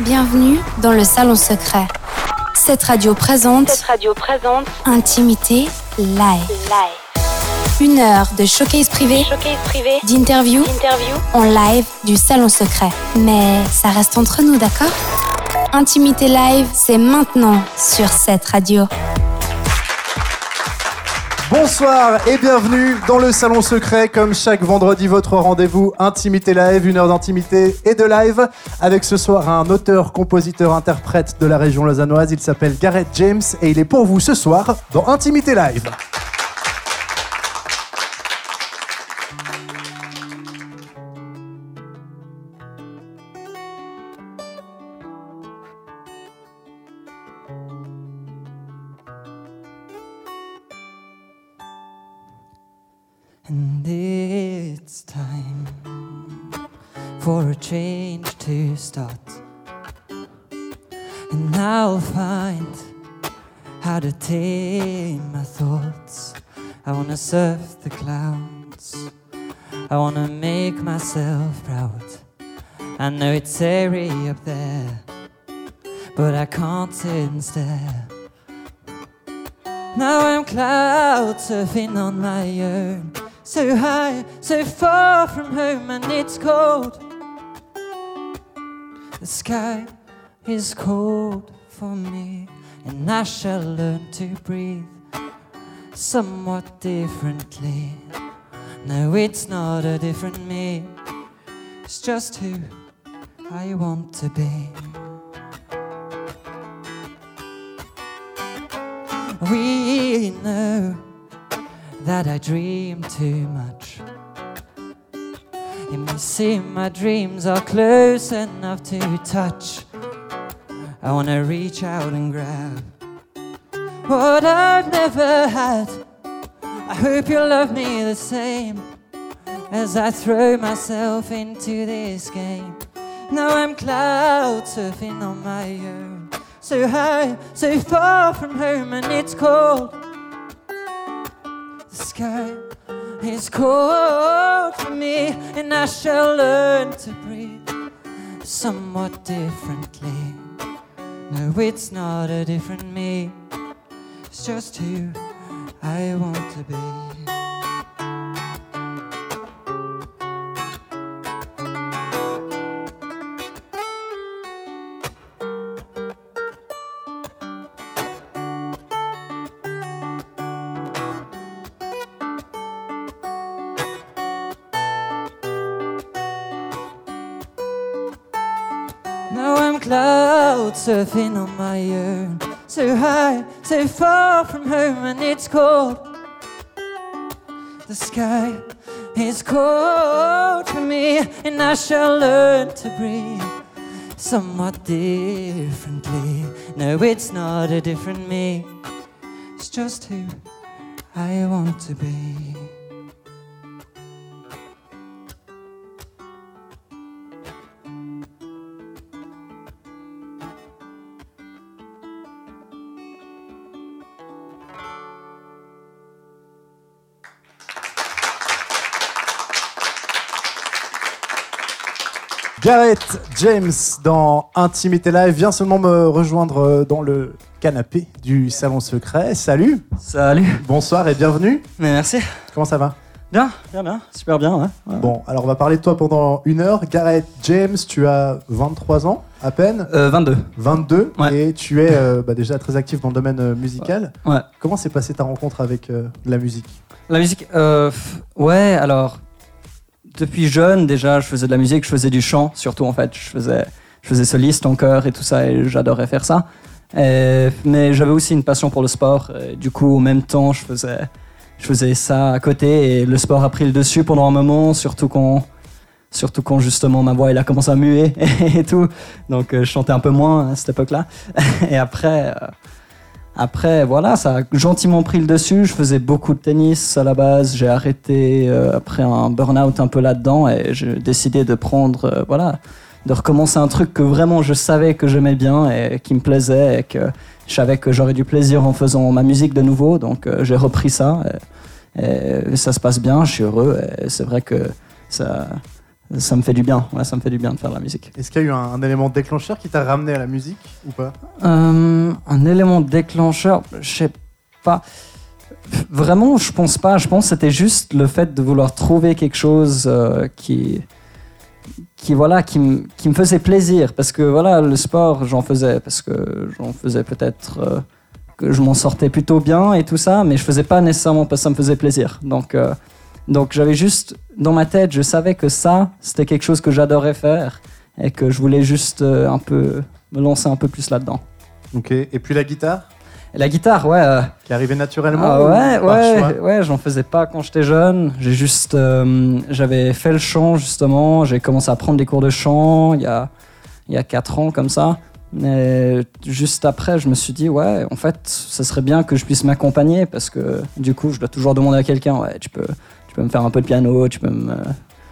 Bienvenue dans le salon secret. Cette radio présente. Cette radio présente. Intimité live. Live. Une heure de showcase privé. Showcase privé. D'interview. Interview. En live du salon secret. Mais ça reste entre nous, d'accord? Intimité live, c'est maintenant sur cette radio. Bonsoir et bienvenue dans le Salon Secret. Comme chaque vendredi, votre rendez-vous Intimité Live, une heure d'intimité et de live. Avec ce soir un auteur, compositeur, interprète de la région lausannoise. Il s'appelle Gareth James et il est pour vous ce soir dans Intimité Live. Change to start. And now I'll find how to tame my thoughts. I wanna surf the clouds. I wanna make myself proud. I know it's airy up there, but I can't sit and stare. Now I'm cloud surfing on my own. So high, so far from home, and it's cold. The sky is cold for me, and I shall learn to breathe somewhat differently. No, it's not a different me, it's just who I want to be. We know that I dream too much. It may seem my dreams are close enough to touch. I wanna reach out and grab what I've never had. I hope you'll love me the same as I throw myself into this game. Now I'm cloud surfing on my own, so high, so far from home, and it's cold the sky is cold for me, and I shall learn to breathe somewhat differently. No, it's not a different me, it's just who I want to be. Surfing on my own. So high, so far from home, and it's cold. The sky is cold for me, and I shall learn to breathe somewhat differently. No, it's not a different me, it's just who I want to be. Gareth James dans Intimité Live vient seulement me rejoindre euh, dans le canapé du Salon Secret. Salut, Salut, bonsoir et bienvenue. mais merci. Comment ça va? Bien, bien, bien, super bien. Ouais. Ouais. Bon, alors on va parler de toi pendant une heure. Gareth James, tu as 23 ans à peine, Euh, 22. 22, Ouais. et tu es euh, bah, déjà très actif dans le domaine euh, musical. Ouais. Comment s'est passée ta rencontre avec euh, la musique? La musique, euh, ouais, alors, depuis jeune, déjà, je faisais de la musique, je faisais du chant, surtout en fait. Je faisais, je faisais soliste en chœur et tout ça, et j'adorais faire ça. Et- mais j'avais aussi une passion pour le sport. et du coup, en même temps, je faisais, je faisais ça à côté, et le sport a pris le dessus pendant un moment, surtout quand. Surtout quand justement ma voix elle a commencé à muer et tout. Donc euh, je chantais un peu moins à cette époque-là. Et après, euh, après, voilà, ça a gentiment pris le dessus. Je faisais beaucoup de tennis à la base. J'ai arrêté euh, après un burn-out un peu là-dedans et j'ai décidé de prendre, euh, voilà, de recommencer un truc que vraiment je savais que j'aimais bien et qui me plaisait et que je savais que j'aurais du plaisir en faisant ma musique de nouveau. Donc euh, j'ai repris ça et, ça se passe bien. Je suis heureux. C'est vrai que ça, ça me fait du bien. Ouais, ça me fait du bien de faire de la musique. Est-ce qu'il y a eu un, un élément déclencheur qui t'a ramené à la musique ou pas? Euh, un élément déclencheur, je sais pas. Vraiment, je pense pas. Je pense que c'était juste le fait de vouloir trouver quelque chose euh, qui, qui voilà, qui, me- qui me faisait plaisir. Parce que voilà, le sport, j'en faisais parce que j'en faisais peut-être euh, que je m'en sortais plutôt bien et tout ça, mais je faisais pas nécessairement parce que ça me faisait plaisir. Donc, donc j'avais juste dans ma tête, je savais que ça, c'était quelque chose que j'adorais faire et que je voulais juste euh, un peu me lancer un peu plus là-dedans. Ok. Et puis la guitare? Et la guitare, ouais. euh, qui arrivée naturellement ah ou ouais, ouais, ouais, j'en faisais pas quand j'étais jeune. J'ai juste, euh, j'avais fait le chant justement. J'ai commencé à prendre des cours de chant il y a, il y a 4 ans comme ça. Mais juste après, je me suis dit, ouais, en fait, ce serait bien que je puisse m'accompagner parce que du coup, je dois toujours demander à quelqu'un, ouais, tu peux, tu peux me faire un peu de piano, tu peux me euh,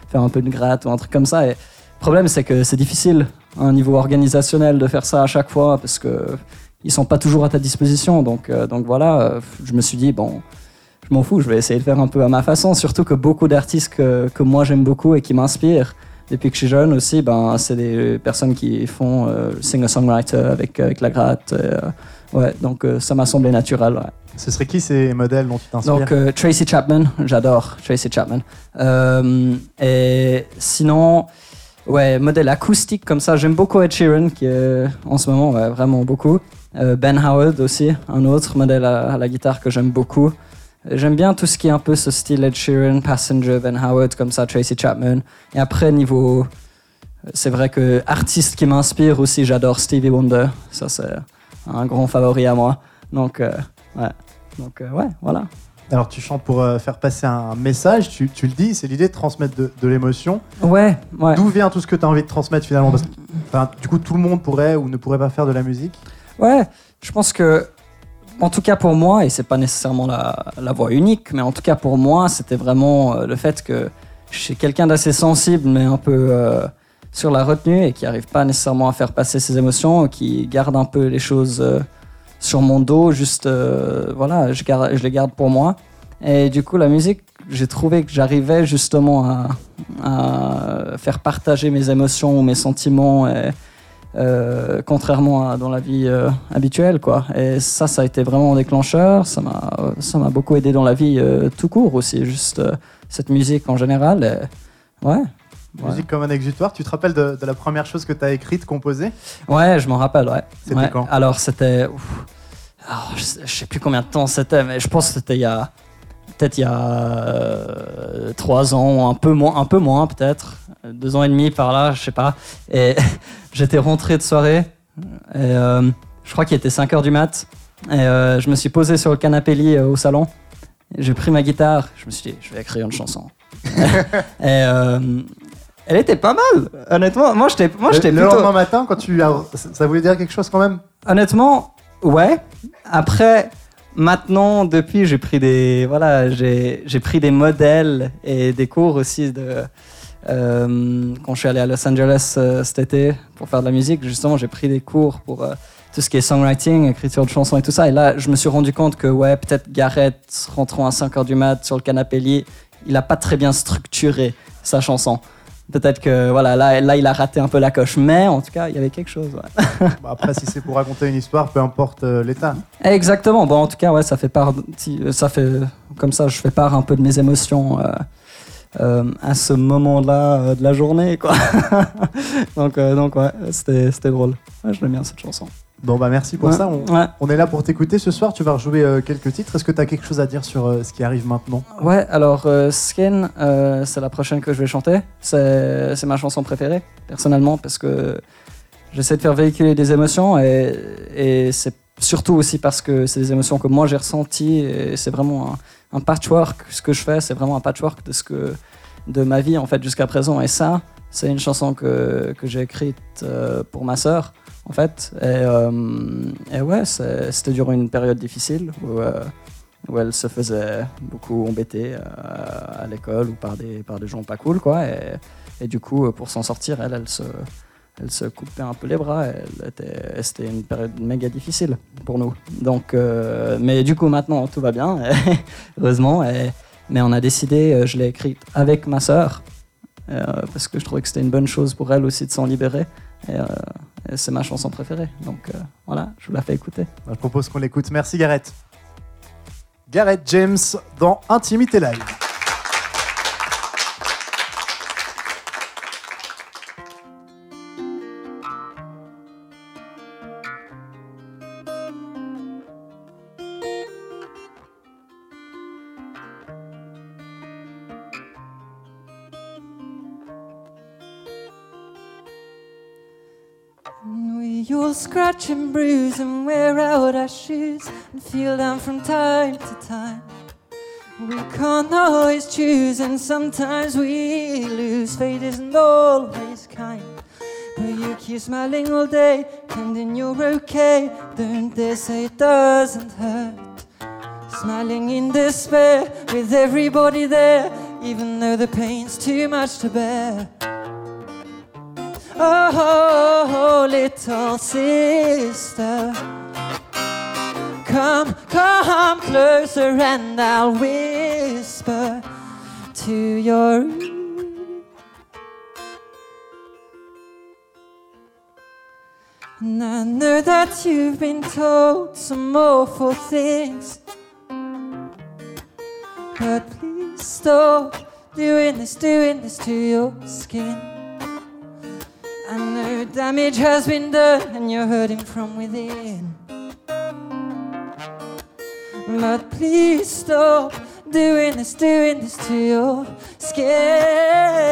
faire un peu de gratte ou un truc comme ça. Et le problème, c'est que c'est difficile à un niveau organisationnel de faire ça à chaque fois parce que ils sont pas toujours à ta disposition. Donc, euh, voilà, euh, je me suis dit, bon, je m'en fous, je vais essayer de faire un peu à ma façon. Surtout que beaucoup d'artistes que, moi j'aime beaucoup et qui m'inspirent depuis que je suis jeune aussi, ben, c'est des personnes qui font euh, singer-songwriter avec, avec la gratte. Ouais, donc euh, ça m'a semblé naturel. ouais. Ce serait qui ces modèles dont tu t'inspires Donc euh, Tracy Chapman, j'adore Tracy Chapman. Euh, et sinon, ouais, modèle acoustique comme ça, j'aime beaucoup Ed Sheeran qui est en ce moment ouais, vraiment beaucoup. Ben Howard aussi, un autre modèle à, à la guitare que j'aime beaucoup. J'aime bien tout ce qui est un peu ce style Ed Sheeran, Passenger, Ben Howard comme ça, Tracy Chapman. Et après niveau, c'est vrai que artiste qui m'inspire aussi, j'adore Stevie Wonder. Ça c'est un grand favori à moi. Donc euh, ouais, donc euh, ouais, voilà. Alors tu chantes pour euh, faire passer un message, tu, tu le dis, c'est l'idée de transmettre de, de l'émotion. Ouais, ouais. D'où vient tout ce que tu as envie de transmettre finalement? Parce que, enfin, Du coup, tout le monde pourrait ou ne pourrait pas faire de la musique? Ouais, je pense que, en tout cas pour moi, et c'est pas nécessairement la, la voix unique, mais en tout cas pour moi, c'était vraiment le fait que je suis quelqu'un d'assez sensible, mais un peu sur la retenue et qui arrive pas nécessairement à faire passer ses émotions, qui garde un peu les choses euh, sur mon dos, juste, euh, voilà, je, garde, je les garde pour moi. Et du coup, la musique, j'ai trouvé que j'arrivais justement à, faire partager mes émotions ou mes sentiments. Et, euh, contrairement à dans la vie habituelle quoi et ça ça a été vraiment un déclencheur ça m'a beaucoup aidé dans la vie tout court aussi juste cette musique en général ouais Musique comme un exutoire. Tu te rappelles de, de la première chose que tu as écrite, composée? Ouais je m'en rappelle ouais, C'était Ouais. quand? Alors c'était je, je sais plus combien de temps c'était mais je pense que c'était il y a peut-être il y a euh, trois ans un peu moins un peu moins peut-être. Deux ans et demi par là je sais pas. Et j'étais rentré de soirée et euh, je crois qu'il était 5 heures du mat et euh, je me suis posé sur le canapé lit euh, au salon. J'ai pris ma guitare je me suis dit je vais écrire une chanson. Et euh, elle était pas mal honnêtement moi j'étais moi Le, j'étais le plutôt lendemain matin, quand tu as, ça ça voulait dire quelque chose quand même? Honnêtement, ouais. Après, maintenant, depuis, j'ai pris des, voilà, j'ai j'ai pris des modèles et des cours aussi de. euh, quand je suis allé à Los Angeles euh, cet été pour faire de la musique, justement, j'ai pris des cours pour euh, tout ce qui est songwriting, écriture de chansons et tout ça. Et là, je me suis rendu compte que, ouais, peut-être Garrett, rentrant à 5 heures du mat sur le canapé lit, il a pas très bien structuré sa chanson. Peut-être que, voilà, là, là, il a raté un peu la coche. Mais en tout cas, il y avait quelque chose, ouais. Bah, Après, si c'est pour raconter une histoire, peu importe euh, l'état. Exactement. Bon, en tout cas, ouais, ça fait part. si- Ça fait comme ça, je fais part un peu de mes émotions euh, euh, à ce moment-là euh, de la journée, quoi. donc, euh, donc ouais, c'était c'était drôle. Ouais, je l'aime bien cette chanson. Bon, bah merci pour Ouais, ça. On, ouais. on est là pour t'écouter ce soir. Tu vas rejouer euh, quelques titres. Est-ce que tu as quelque chose à dire sur euh, ce qui arrive maintenant? Ouais, alors euh, Skin, euh, c'est la prochaine que je vais chanter. C'est ma chanson préférée, personnellement, parce que j'essaie de faire véhiculer des émotions et, et c'est surtout aussi parce que c'est des émotions que moi j'ai ressenties et c'est vraiment un, un patchwork. Ce que je fais, c'est vraiment un patchwork de, ce que, de ma vie en fait jusqu'à présent. Et ça, c'est une chanson que, que j'ai écrite pour ma sœur en fait. Et, euh, ouais, c'était durant une période difficile où, euh, elle se faisait beaucoup embêter euh, à l'école ou par des, par des gens pas cool, quoi. Et, du coup, pour s'en sortir, elle, elle se, elle se coupait un peu les bras. C'était une période méga difficile pour nous. Donc, mais du coup, maintenant, tout va bien, heureusement. Mais on a décidé, je l'ai écrite avec ma sœur. parce que je trouvais que c'était une bonne chose pour elle aussi de s'en libérer. Et, euh, et c'est ma chanson préférée. Donc euh, voilà, je vous la fais écouter. Je propose qu'on l'écoute. Merci Gareth. Gareth James dans Intimité Live. Scratch and bruise and wear out our shoes and feel down from time to time. We can't always choose, and sometimes we lose. Fate isn't always kind. But you keep smiling all day, pretending you're okay. Don't they say it doesn't hurt? Smiling in despair with everybody there, even though the pain's too much to bear. Oh, little sister. Come, come closer and I'll whisper to your ear. And I know that you've been told some awful things. But please stop doing this, doing this to your skin. I know damage has been done and you're hurting from within. But please stop doing this, doing this to your skin.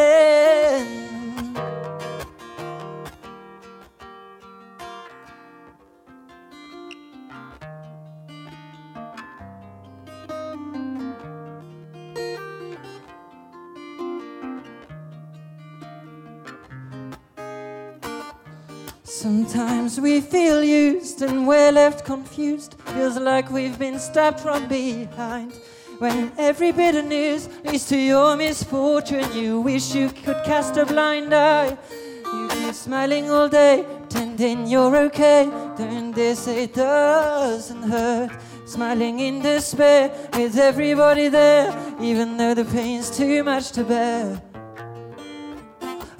Sometimes we feel used and we're left confused. Feels like we've been stabbed from behind. When every bit of news leads to your misfortune, you wish you could cast a blind eye. You keep smiling all day, pretending you're okay. Don't they say it doesn't hurt? Smiling in despair with everybody there, even though the pain's too much to bear.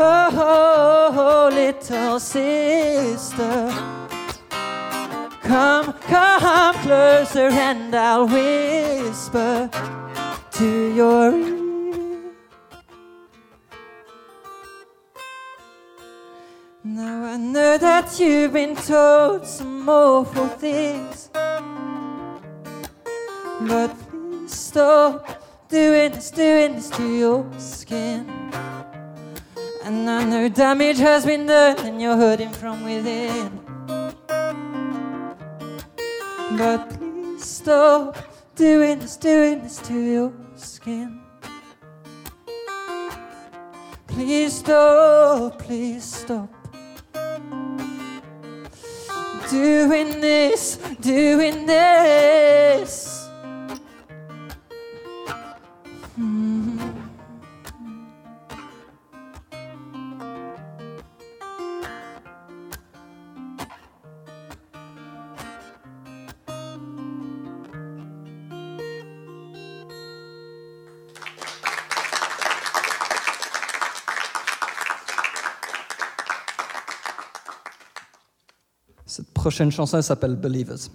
Oh, little sister. Come, come closer and I'll whisper to your ear. Now I know that you've been told some awful things. But please stop doing this, doing this to your skin. And I know damage has been done and you're hurting from within. But please stop doing this, doing this to your skin. Please stop, please stop. Doing this, doing this. Prochaine chanson elle s'appelle Believers.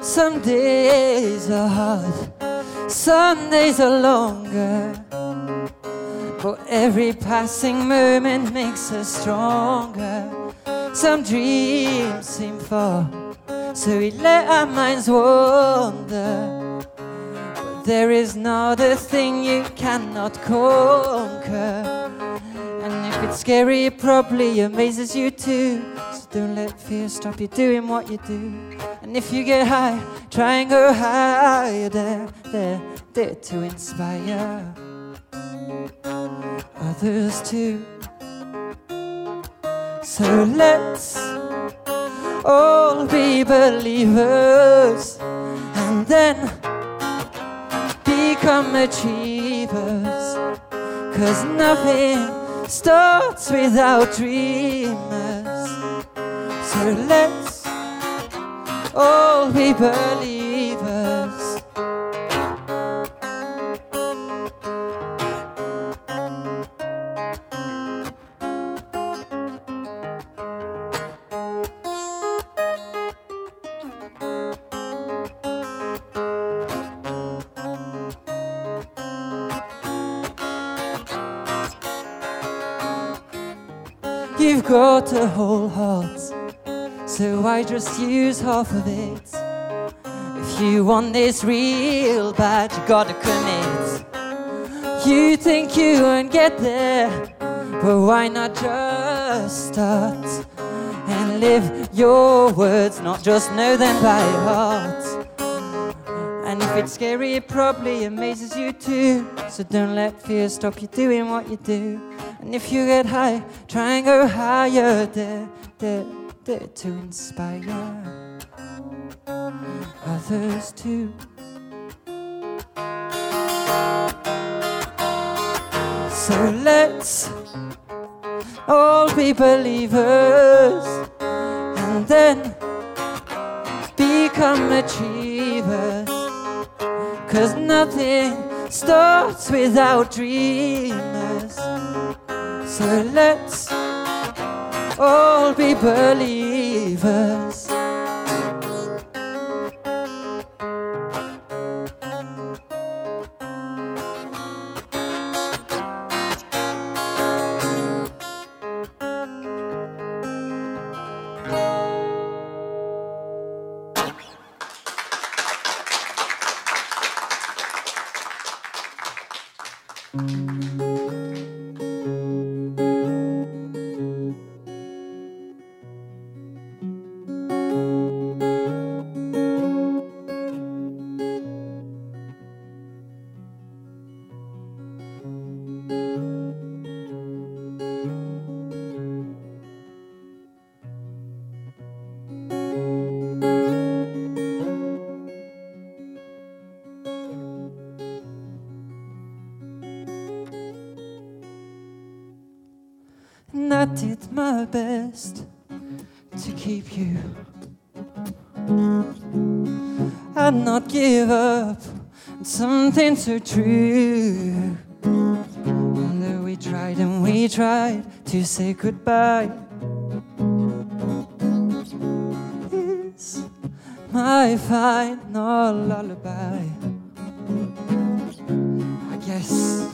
Some days are hard, some days are longer. Passing moment makes us stronger. Some dreams seem far, so we let our minds wander. But there is not a thing you cannot conquer. And if it's scary, it probably amazes you too. So don't let fear stop you doing what you do. And if you get high, try and go higher. There, there, there to inspire others too. So let's all be believers and then become achievers. Cause nothing starts without dreamers. So let's all be believers. You've got a whole heart, so why just use half of it? If you want this real bad, you gotta commit. You think you won't get there, but why not just start and live your words, not just know them by heart? And if it's scary, it probably amazes you too. So don't let fear stop you doing what you do. And if you get high, try and go higher. Dare, dare, dare to inspire others too. So let's all be believers and then become achievers. Cause nothing starts without dreamers. So let's all be believers. Did mm. my best to keep you. I'd not give up on something so true. And though we tried and we tried to say goodbye, it's my final lullaby. I guess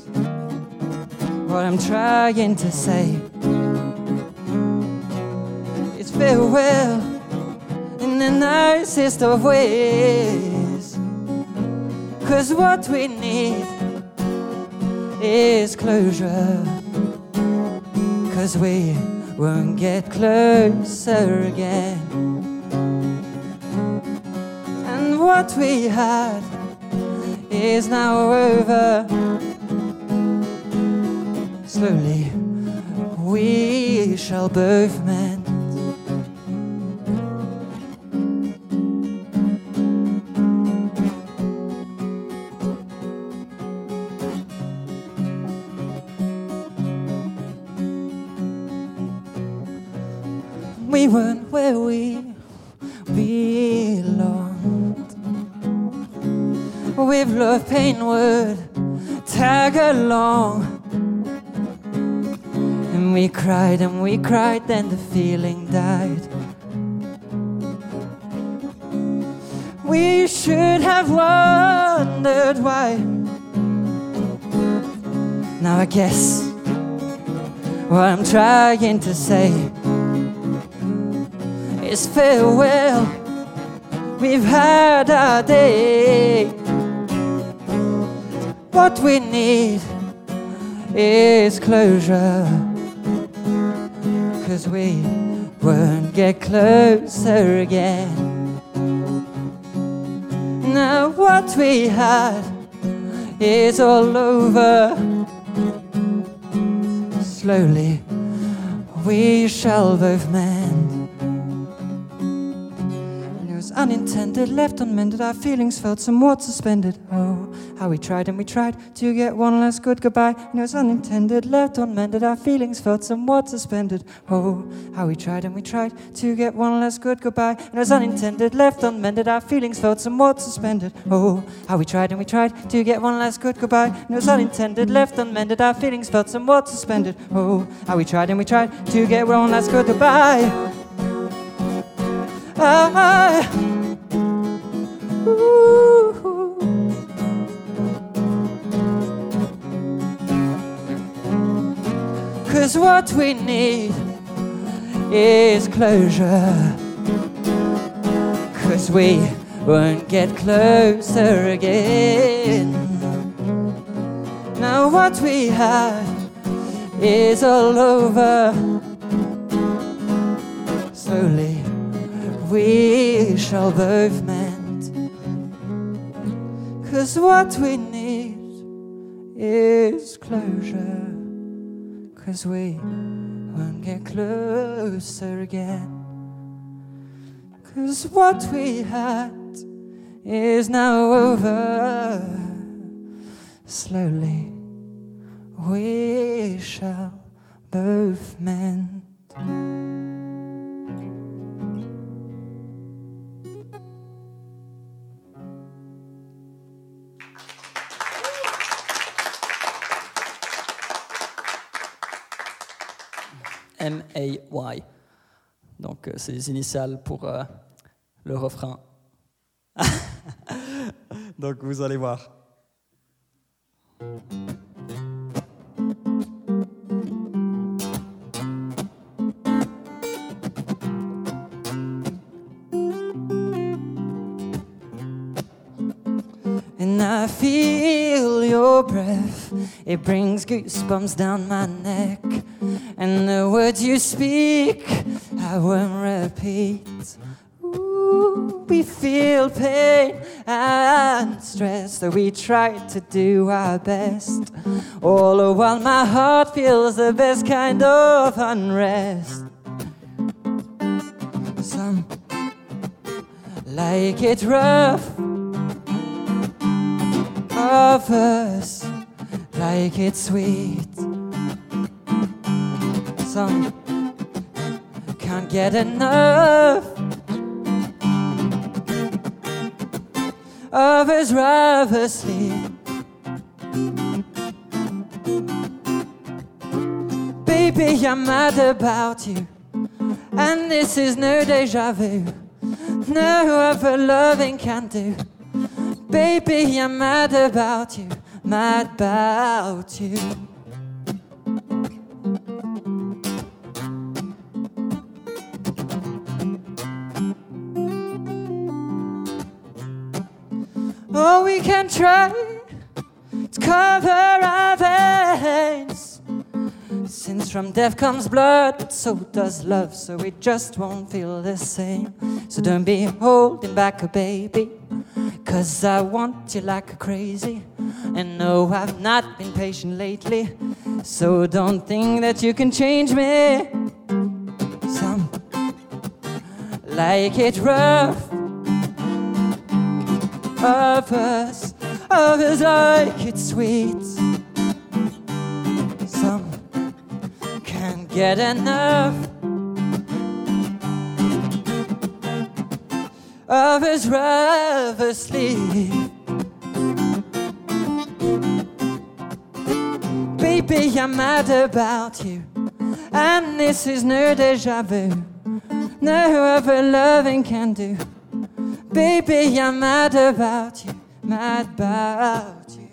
what I'm trying to say farewell in the nicest of ways. Cause what we need is closure. Cause we won't get closer again. And what we had is now over slowly we shall both then the feeling died. We should have wondered why. Now I guess what I'm trying to say is farewell. We've had our day. What we need is closure. Cause we won't get closer again. Now, what we had is all over. Slowly, we shall both mend. Unintended, left unmended, our feelings felt somewhat suspended. Oh, how we tried and we tried to get one last good goodbye. And it was unintended, left unmended, our feelings felt somewhat suspended. Oh, how we tried and we tried to get one last good goodbye. And it was unintended, left unmended, our feelings felt somewhat suspended. Oh, how we tried and we tried to get one last good goodbye. And it was unintended, left unmended, our feelings felt somewhat suspended. Oh, how we tried and we tried to get one last good goodbye. Ah, ooh. Cause what we need is closure. Cause we won't get closer again. Now, what we had is all over. Slowly, we shall both mend. Cause what we need is closure. Cause we won't get closer again. Cause what we had is now over. Slowly, we shall both mend. M-A-Y. Donc, euh, c'est les initiales pour euh, le refrain. Donc, vous allez voir. And I feel your breath, it brings goosebumps down my neck. And the words you speak, I won't repeat. Ooh, we feel pain and stress, though we try to do our best. All the while, my heart feels the best kind of unrest. Some like it rough others like it sweet. Some can't get enough. Others rather sleep. Baby, I'm mad about you, and this is no deja vu. No other loving can do. Baby, I'm mad about you, mad about you. Try to cover our veins. Since from death comes blood, but so does love, so it just won't feel the same. So don't be holding back a baby. Cause I want you like a crazy. And no, I've not been patient lately. So don't think that you can change me. Some like it rough. Others, others like it sweet. Some can't get enough. Others rather sleep. Baby, I'm mad about you, and this is no deja vu. No other loving can do. Baby, I'm mad about you, mad about you.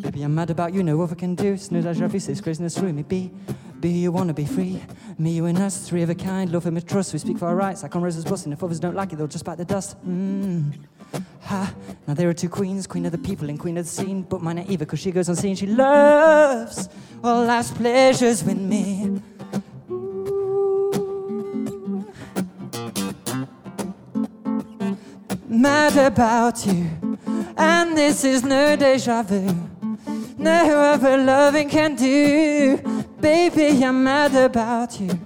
Baby, I'm mad about you, no other can do. I love you, six craziness through me. Be, be you wanna be free. Me, you and us, three of a kind, love and trust. We speak for our rights, like on Rose's bus, and if others don't like it, they'll just bite the dust. Mm. Ha, now there are two queens, queen of the people and queen of the scene. But mine are Eva, cause she goes unseen. She loves all life's pleasures with me. Ooh. mad about you. And this is no deja vu. No other loving can do. Baby, I'm mad about you.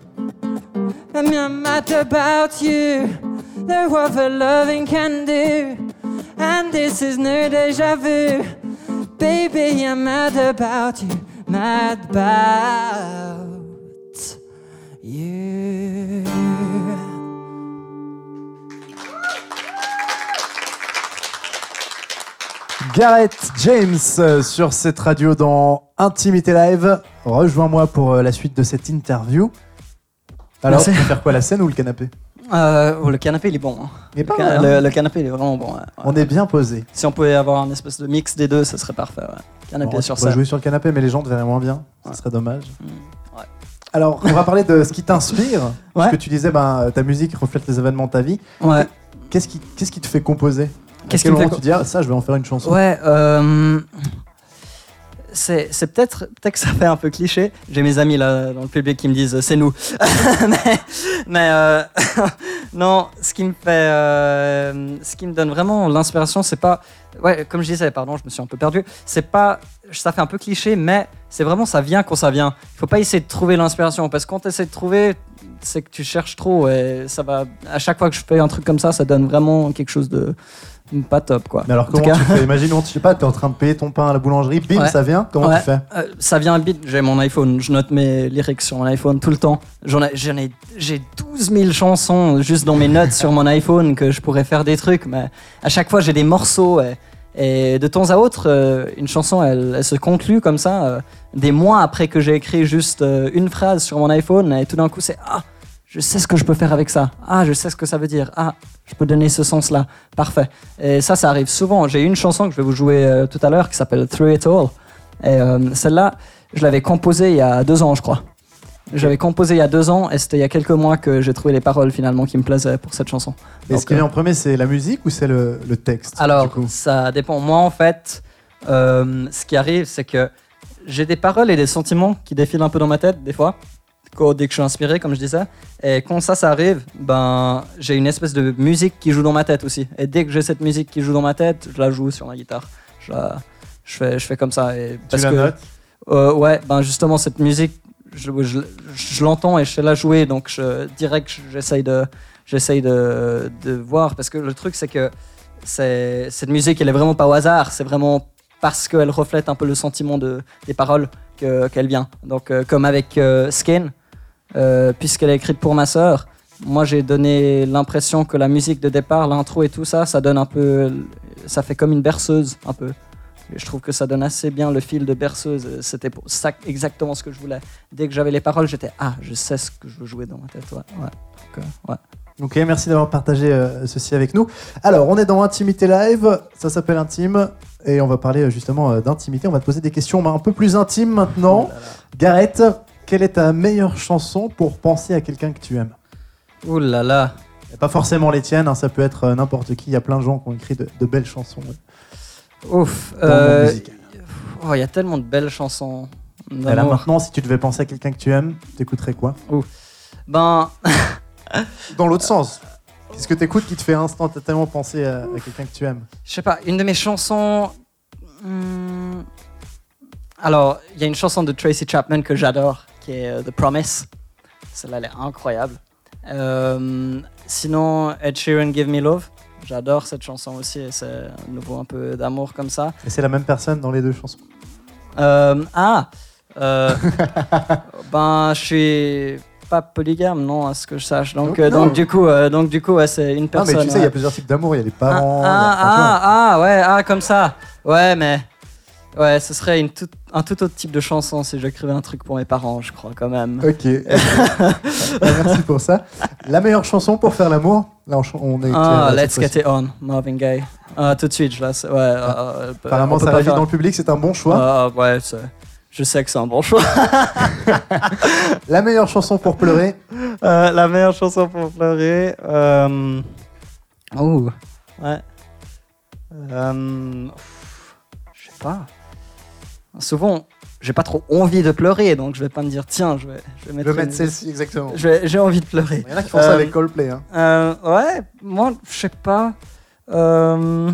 I'm mad about you. No other loving can do. And this is no deja vu. Baby, I'm mad about you. Mad about you. Gareth James euh, sur cette radio dans Intimité Live. Rejoins-moi pour euh, la suite de cette interview. Alors, tu préfères quoi, la scène ou le canapé? Euh, oh, le canapé, il est bon. hein. Il est pas Le, mal, ca- hein le- le canapé, il est vraiment bon. ouais. On est bien posé. Si on pouvait avoir un espèce de mix des deux, ça serait parfait. ouais. Canapé On sur ça. jouer sur le canapé, mais les gens te verraient moins bien. Ouais. Ce serait dommage. Mm, ouais. Alors, on va parler de ce qui t'inspire. Parce Ouais. que tu disais, ben, ta musique reflète les événements de ta vie. Ouais. Qu'est-ce qui, qu'est-ce qui te fait composer? Qu'est-ce quel qui me fait moment tu dis, ah, ça, je vais en faire une chanson Ouais, euh, c'est peut-être peut que ça fait un peu cliché. J'ai mes amis là dans le public qui me disent c'est nous. mais mais euh, non, ce qui me fait, euh, ce qui me donne vraiment l'inspiration, c'est pas, ouais, comme je disais, pardon, je me suis un peu perdu. C'est pas, ça fait un peu cliché, mais c'est vraiment ça vient quand ça vient. Il faut pas essayer de trouver l'inspiration parce que quand tu essaies de trouver, c'est que tu cherches trop et ça va. À chaque fois que je fais un truc comme ça, ça donne vraiment quelque chose de pas top quoi. Mais alors, En tout comment cas- tu fais Imaginons, tu sais pas, t'es en train de payer ton pain à la boulangerie, bim, Ouais. ça vient. Comment Ouais. tu fais Euh, ça vient vite, j'ai mon iPhone, je note mes lyrics sur mon iPhone tout le temps. J'en ai, j'en ai, j'ai 12 000 chansons juste dans mes notes sur mon iPhone que je pourrais faire des trucs, mais à chaque fois j'ai des morceaux et, et de temps à autre, euh, une chanson elle, elle se conclut comme ça, euh, des mois après que j'ai écrit juste une phrase sur mon iPhone et tout d'un coup c'est Ah, je sais ce que je peux faire avec ça, Ah, je sais ce que ça veut dire, Ah, je peux donner ce sens-là, parfait. Et ça, ça arrive souvent. J'ai une chanson que je vais vous jouer euh, tout à l'heure qui s'appelle Through It All. Et euh, celle-là, je l'avais composée il y a deux ans, je crois. J'avais composé il y a deux ans et c'était il y a quelques mois que j'ai trouvé les paroles finalement qui me plaisaient pour cette chanson. Et ce qui euh, vient en premier, c'est la musique ou c'est le, le texte alors, du coup ça dépend. Moi, en fait, euh, ce qui arrive, c'est que j'ai des paroles et des sentiments qui défilent un peu dans ma tête, des fois, dès que je suis inspiré, comme je disais. Et quand ça, ça arrive, ben, j'ai une espèce de musique qui joue dans ma tête aussi. Et dès que j'ai cette musique qui joue dans ma tête, je la joue sur ma guitare. Je, la- je, fais, je fais comme ça. Et Tu parce la que, notes euh, ouais, ben justement, cette musique, je, je, je l'entends et je sais la jouer, donc je, direct, j'essaye de, j'essaye de, de voir. Parce que le truc, c'est que cette musique, elle est vraiment pas au hasard, c'est vraiment parce qu'elle reflète un peu le sentiment de, des paroles que, qu'elle vient. Donc, euh, comme avec euh, Skin, euh, puisqu'elle est écrite pour ma sœur, moi j'ai donné l'impression que la musique de départ, l'intro et tout ça, ça donne un peu. Ça fait comme une berceuse, un peu. Je trouve que ça donne assez bien le fil de berceuse. C'était ça exactement ce que je voulais. Dès que j'avais les paroles, j'étais Ah, je sais ce que je veux jouer dans ma tête. Ouais, ouais. Donc, euh, ouais. Ok, merci d'avoir partagé euh, ceci avec nous. Alors, on est dans Intimité Live, ça s'appelle Intime, et on va parler justement euh, d'intimité. On va te poser des questions bah, un peu plus intimes maintenant. Gareth, quelle est ta meilleure chanson pour penser à quelqu'un que tu aimes Ouh là là. Et Pas forcément les tiennes, hein, ça peut être euh, n'importe qui. Il y a plein de gens qui ont écrit de, de belles chansons Ouf. Euh, oh, Il y a tellement de belles chansons. Et là maintenant, si tu devais penser à quelqu'un que tu aimes, t'écouterais quoi Ben, Dans l'autre sens. Qu'est-ce que t'écoutes qui te fait instantanément penser à, à quelqu'un que tu aimes je sais pas, une de mes chansons. hmm, Alors, il y a une chanson de Tracy Chapman que j'adore, qui est euh, The Promise. Celle-là, elle est incroyable. Euh, sinon, Ed Sheeran, Give Me Love. J'adore cette chanson aussi, c'est à nouveau un peu d'amour comme ça. Et c'est la même personne dans les deux chansons. Euh, ah, euh, ben, je suis pas polygame, non, à ce que je sache. Donc, Non, euh, non. donc du coup, euh, donc du coup, ouais, c'est une Ah, personne. mais tu sais, il y a plusieurs types d'amour. Il y a les Ah, parents. a- ah, ah, ah, ouais, ah, comme ça. Ouais, mais ouais, ce serait une un tout autre type de chanson si j'écrivais un truc pour mes parents, je crois quand même. Ok. Merci pour ça. La meilleure chanson pour faire l'amour Là, on, est. Ah, Let's Get It On, Marvin Gaye. Ah, tout de suite, je la sais. Ouais. euh, euh. Apparemment, ça vite faire- dans le public. C'est un bon choix. Ah, ouais, c'est- je sais que c'est un bon choix. La meilleure chanson pour pleurer Euh, la meilleure chanson pour pleurer. Euh... Oh, ouais. Je sais pas. Souvent, j'ai pas trop envie de pleurer, donc je vais pas me dire tiens, je vais, je vais Je mettre. vais mettre celle-ci, exactement. je J'ai envie de pleurer. Il y en a qui font ça Euh, avec Coldplay. Hein. Euh, ouais, moi, je sais pas. Euh,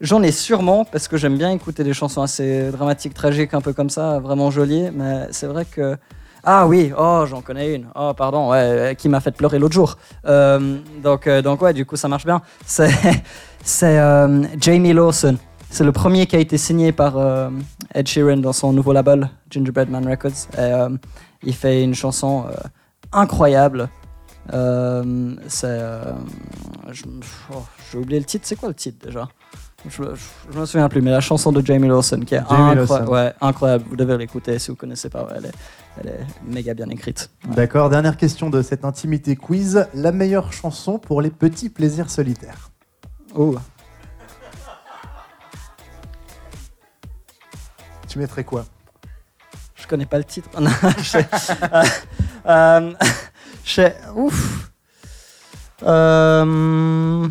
J'en ai sûrement parce que j'aime bien écouter des chansons assez dramatiques, tragiques, un peu comme ça, vraiment jolies. Mais c'est vrai que ah oui, oh j'en connais une. Oh pardon, ouais, qui m'a fait pleurer l'autre jour. Euh, donc euh, donc ouais, du coup ça marche bien. C'est euh, Jamie Lawson. C'est le premier qui a été signé par euh, Ed Sheeran dans son nouveau label Gingerbread Man Records. Et, euh, il fait une chanson euh, incroyable. C'est oh, j'ai oublié le titre. C'est quoi le titre déjà? Je, je, je me souviens plus, mais la chanson de Jamie Lawson qui est incroyable. Lawson. Ouais, incroyable. Vous devez l'écouter si vous connaissez pas. ouais, elle, est, elle est méga bien écrite. D'accord, dernière question de cette intimité quiz. La meilleure chanson pour les petits plaisirs solitaires? Oh. Tu mettrais quoi Je connais pas le titre. Non, je sais. Euh, euh, Ouf. Euh,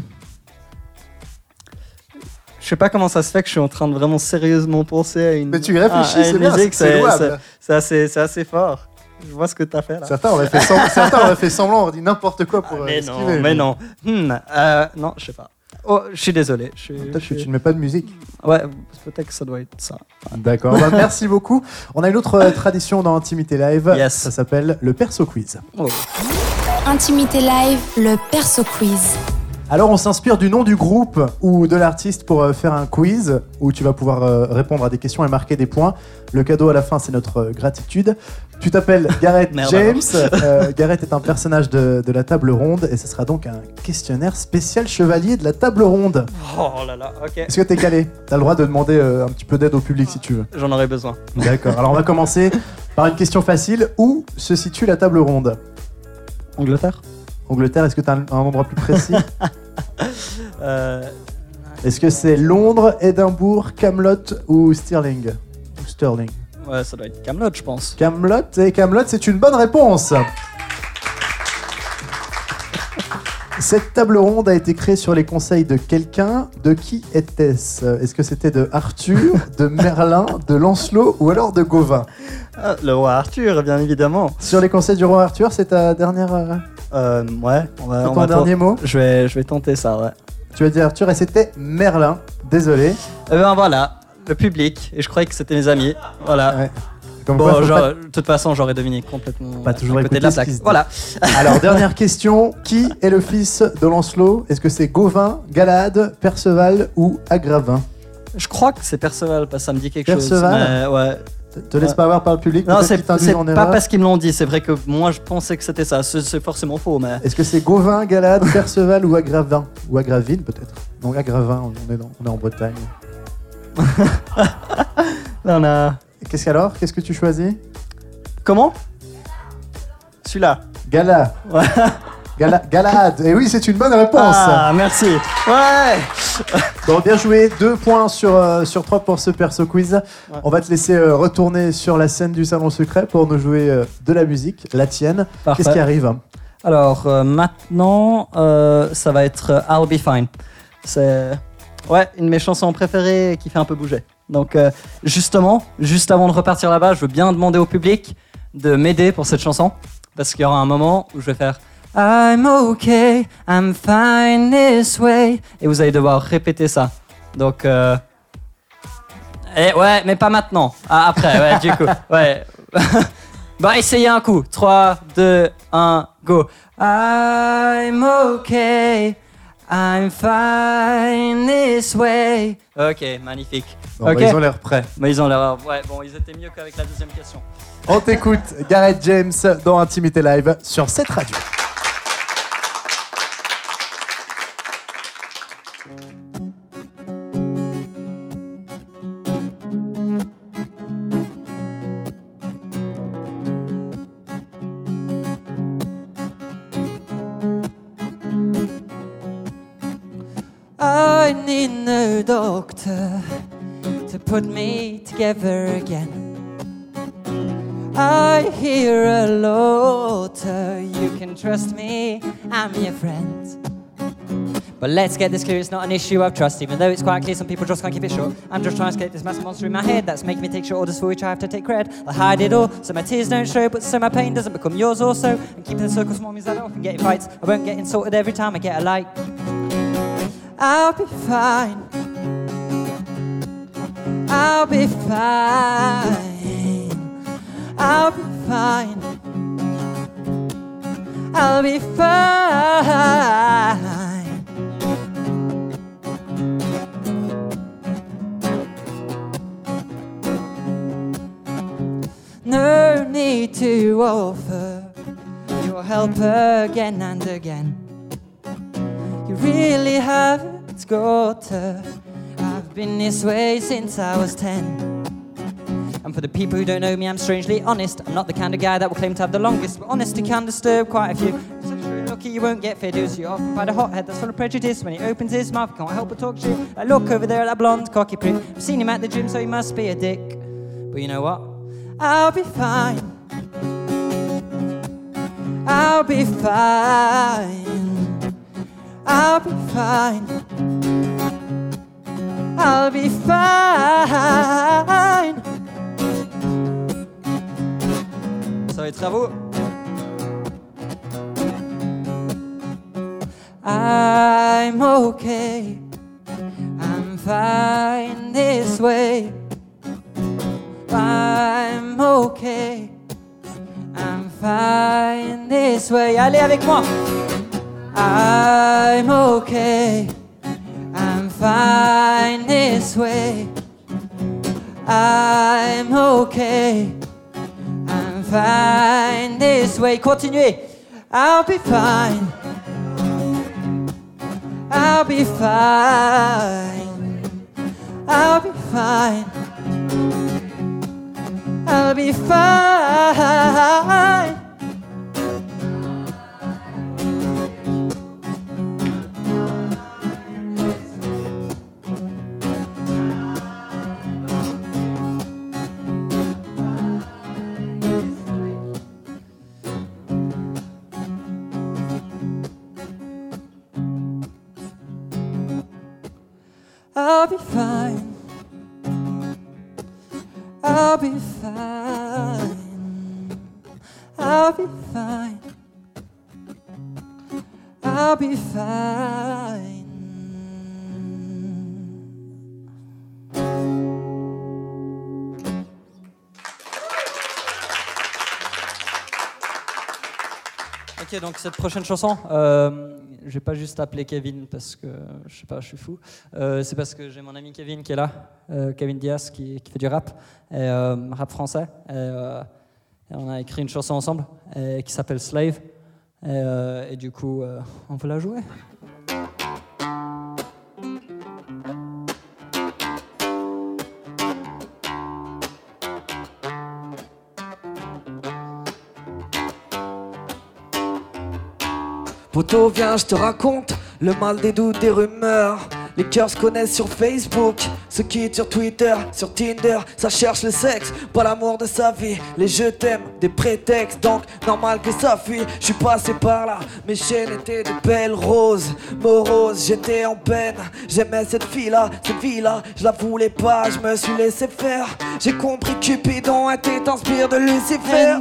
Je sais pas comment ça se fait que je suis en train de vraiment sérieusement penser à une. Mais tu réfléchis, à- à c'est musique, c'est- assez, assez fort. Je vois ce que tu as fait là. Certains auraient fait, sem- certains auraient fait semblant, on dit n'importe quoi pour Ah, euh, mais non, mais non. Hmm, euh, non, je sais pas. Oh, je suis désolé. Je suis- Peut-être je que suis- tu ne mets pas de musique. Ouais, peut-être que ça doit être ça. D'accord, bah, merci beaucoup. On a une autre euh, tradition dans Intimité Live. Yes. Ça s'appelle le perso quiz. Oh. Intimité live, le perso quiz. Alors on s'inspire du nom du groupe ou de l'artiste pour euh, faire un quiz où tu vas pouvoir euh, répondre à des questions et marquer des points. Le cadeau à la fin c'est notre euh, gratitude. Tu t'appelles Gareth James. Euh, Gareth est un personnage de, de la table ronde et ce sera donc un questionnaire spécial chevalier de la table ronde. Oh là là, ok. Est-ce que t'es calé? T'as le droit de demander euh, un petit peu d'aide au public si tu veux. J'en aurais besoin. D'accord. Alors on va commencer par une question facile. Où se situe la table ronde? Angleterre Angleterre, est-ce que tu as un, un endroit plus précis Euh, Est-ce que c'est Londres, Édimbourg, Camelot ou Stirling Ou Sterling Ouais, ça doit être Camelot, je pense. Camelot et Camelot, c'est une bonne réponse. Cette table ronde a été créée sur les conseils de quelqu'un. De qui était-ce? Est-ce que c'était de Arthur, de Merlin, de Lancelot ou alors de Gauvin? Ah, le roi Arthur, bien évidemment. Sur les conseils du roi Arthur, c'est ta dernière, euh, ouais, on va, ton dernier mot Je vais, je vais tenter ça, ouais. Tu as dit Arthur et c'était Merlin. Désolé. Eh ben voilà, le public. Et je croyais que c'était mes amis. Voilà. Ouais. Comme Bon, faut genre, pas- de toute façon, j'aurais deviné complètement. Pas toujours à côté de la ce plaque. qui se dit. Voilà. Alors, dernière question. Qui est le fils de Lancelot? Est-ce que c'est Gauvin, Galade, Perceval ou Agravin? Je crois que c'est Perceval, parce que ça me dit quelque Perceval chose. Mais ouais. Te- Te laisse pas avoir par le public Non, c'est pas erreur. parce qu'ils me l'ont dit. C'est vrai que moi, je pensais que c'était ça. C'est forcément faux, mais. Est-ce que c'est Gauvin, Galade, Perceval ou Agravin Ou Agravine peut-être? Non, Agravin, on est, dans- on est en Bretagne. Là, on a. Qu'est-ce qu'alors? Qu'est-ce que tu choisis? Comment? Celui-là. Gala. Ouais. Gala Galade. Et oui, c'est une bonne réponse. Ah, merci. Ouais. Bon, bien joué. Deux points sur, euh, sur trois pour ce perso quiz. Ouais. On va te laisser euh, retourner sur la scène du salon secret pour nous jouer euh, de la musique, la tienne. Parfait. Qu'est-ce qui arrive Alors euh, maintenant, ça va être I'll Be Fine. C'est ouais une de mes chansons préférées qui fait un peu bouger. Donc justement, juste avant de repartir là-bas, je veux bien demander au public de m'aider pour cette chanson parce qu'il y aura un moment où je vais faire I'm okay, I'm fine this way et vous allez devoir répéter ça. Donc euh, et ouais, mais pas maintenant. Ah, après, ouais, du coup, ouais. Bah, essayez un coup. 3, 2, 1, go. I'm okay. I'm fine this way. Ok, magnifique. Bon, bah, Ils ont l'air prêts. Mais ils ont l'air. Ouais, bon, ils étaient mieux qu'avec la deuxième question. On t'écoute, Gareth James, dans Intimité Live sur cette radio. Together again. I hear a laughter, you can trust me, I'm your friend. But let's get this clear, it's not an issue of trust, even though it's quite clear some people just can't keep it short. I'm just trying to escape this massive monster in my head that's making me take short orders for which I have to take credit. I hide it all, so my tears don't show, but so my pain doesn't become yours also. And keeping the circle small means I don't often get in fights. I won't get insulted every time I get a like. I'll be fine. I'll be fine. I'll be fine. I'll be fine. No need to offer your help again and again. You really haven't got to. Been this way since I was 10. And for the people who don't know me, I'm strangely honest. I'm not the kind of guy that will claim to have the longest, but honesty can disturb quite a few. Lucky you won't get figures. You're often a hothead that's full of prejudice. When he opens his mouth, can't help but talk shit. I look over there at that blonde cocky prick. I've seen him at the gym, so he must be a dick. But you know what? I'll be fine. I'll be fine. I'll be fine. I'll be fine. Ça va être à vous. I'm okay. I'm fine this way. I'm okay. I'm fine this way. Allez avec moi. I'm okay. I'm fine this way. I'm okay. I'm fine this way. Continuez. I'll be fine. I'll be fine. I'll be fine. I'll be fine. I'll be fine. I'll be fine. I'll be fine. I'll be fine. Ok, donc cette prochaine chanson, euh, je vais pas juste appeler Kevin parce que je sais pas, je suis fou. Euh, c'est parce que j'ai mon ami Kevin qui est là, euh, Kevin Diaz, qui, fait du rap, et, euh, rap français. Et, on a écrit une chanson ensemble qui s'appelle Slave. Et, du coup, on peut la jouer. Poto, viens, je te raconte le mal des doutes, des rumeurs. Les cœurs se connaissent sur Facebook, se quittent sur Twitter, sur Tinder, ça cherche le sexe, pas l'amour de sa vie. Les je t'aime, des prétextes, donc normal que ça fuit. Je suis passé par là, mes chaînes étaient de belles roses, moroses, j'étais en peine. J'aimais cette fille-là, cette vie-là, je la voulais pas, je me suis laissé faire. J'ai compris que Cupidon était inspiré de Lucifer.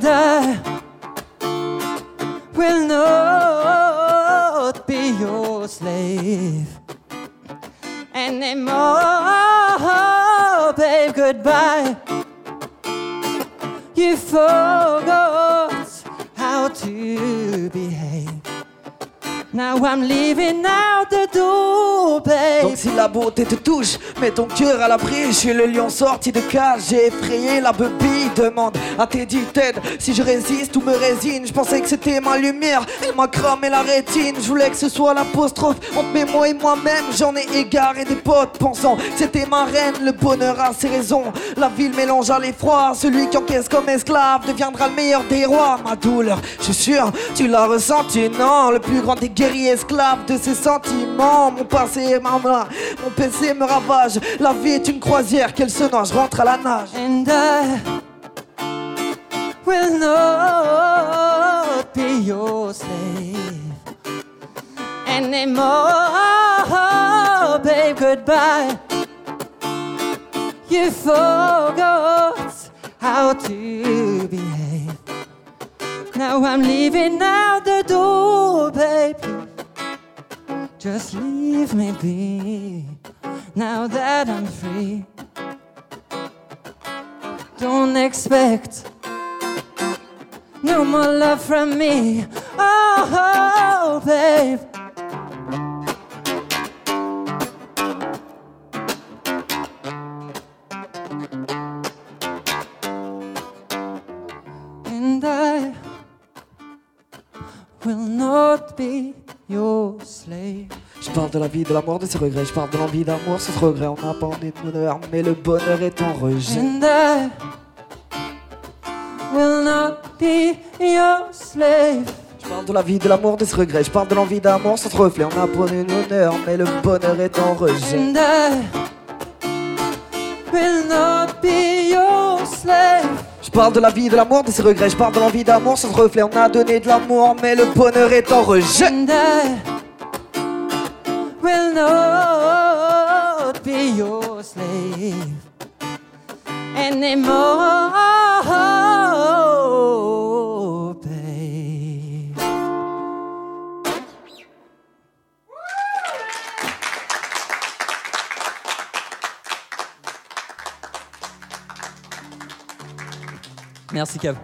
Your slave anymore, babe. Goodbye. You forgot how to behave. Now I'm leaving out the door, babe. Donc si la beauté te touche, mets ton cœur à l'abri. Je suis le lion sorti de cage, j'ai effrayé la brebis. Demande à Teddy Ted si je résiste ou me résine. Je pensais que c'était ma lumière, elle m'a cramé la rétine. Je voulais que ce soit l'apostrophe entre moi et moi-même. J'en ai égaré des potes pensant c'était ma reine. Le bonheur a ses raisons. La ville mélange à l'effroi. Celui qui encaisse comme esclave deviendra le meilleur des rois. Ma douleur, je suis sûr, tu l'as ressenti, non? Le plus grand des guerriers esclaves de ses sentiments. Mon passé, ma main, mon PC me ravage. La vie est une croisière, se noie, je rentre à la nage. And I will not be your slave anymore, babe. Goodbye. You forgot how to behave. Now I'm leaving out the door, baby. Just leave me be now that I'm free. Don't expect no more love from me. Oh, babe. Will not be your slave. Je parle de la vie, de la mort, de ses regrets. Je parle de l'envie d'amour sans regret. On n'a pas envie de bonheur, mais le bonheur est en rejet. And I will not be your slave. Je parle de la vie, de l'amour, de ses regrets. Je parle de l'envie d'amour sans reflet. On n'a pas envie de bonheur, mais le bonheur est en rejet. And I will not be your slave. Je parle de la vie, de l'amour, de ses regrets. Je parle de l'envie d'amour sans reflet. On a donné de l'amour, mais le bonheur est en rejet. Merci Kev.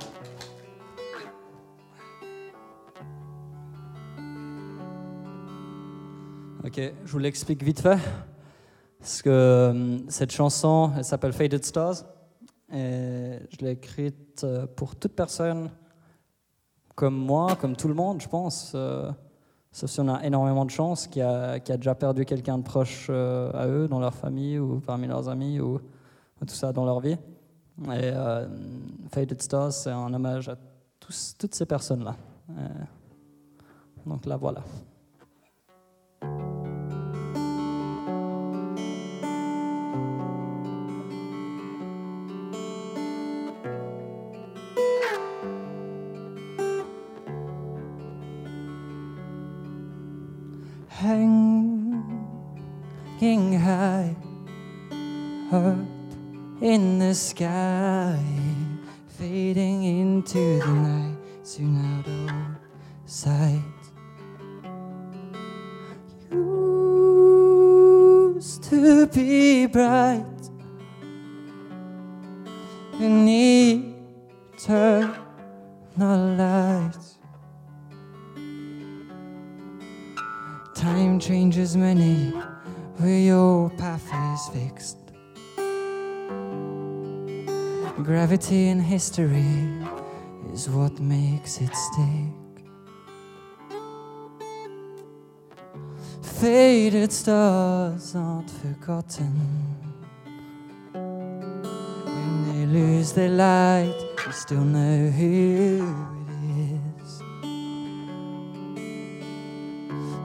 Ok, je vous l'explique vite fait. Parce que euh, cette chanson, elle s'appelle Faded Stars. Je l'ai écrite euh, pour toute personne comme moi, comme tout le monde, je pense. euh, sauf si on a énormément de chance, qui a, déjà perdu quelqu'un de proche à eux, dans leur famille ou parmi leurs amis ou tout ça dans leur vie. Et euh, Faded Stars, c'est un hommage à toutes ces personnes-là. Euh, donc là, voilà. In the sky, fading into the night, soon out of sight. Used to be bright Gravity and history is what makes it stick. Faded stars aren't forgotten. When they lose their light, you still know who it is.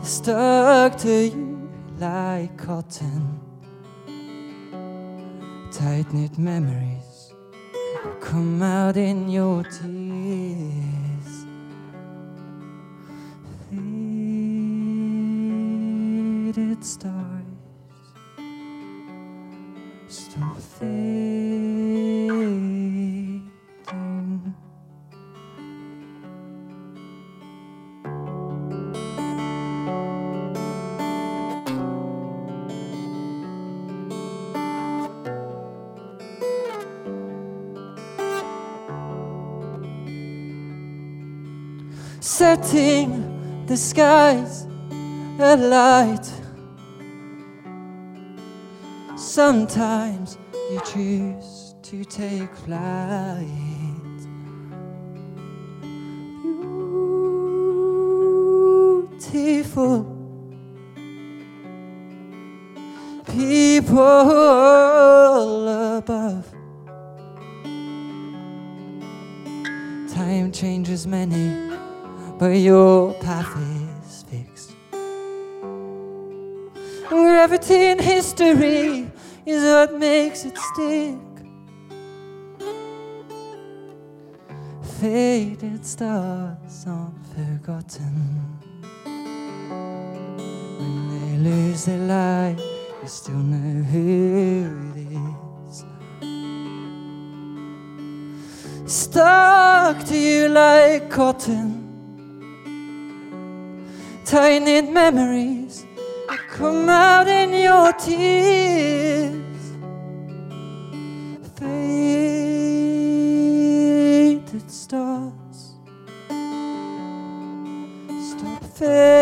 Stuck to you like cotton. Tight knit memories come out in your tears. Setting the skies alight. Sometimes you choose to take flight. Beautiful people above. Time changes many but your path is fixed. Gravity in history is what makes it stick. Faded stars aren't forgotten. When they lose their light, you still know who it is. Stuck to you like cotton knit memories come out in your tears. Faded stars stop fading.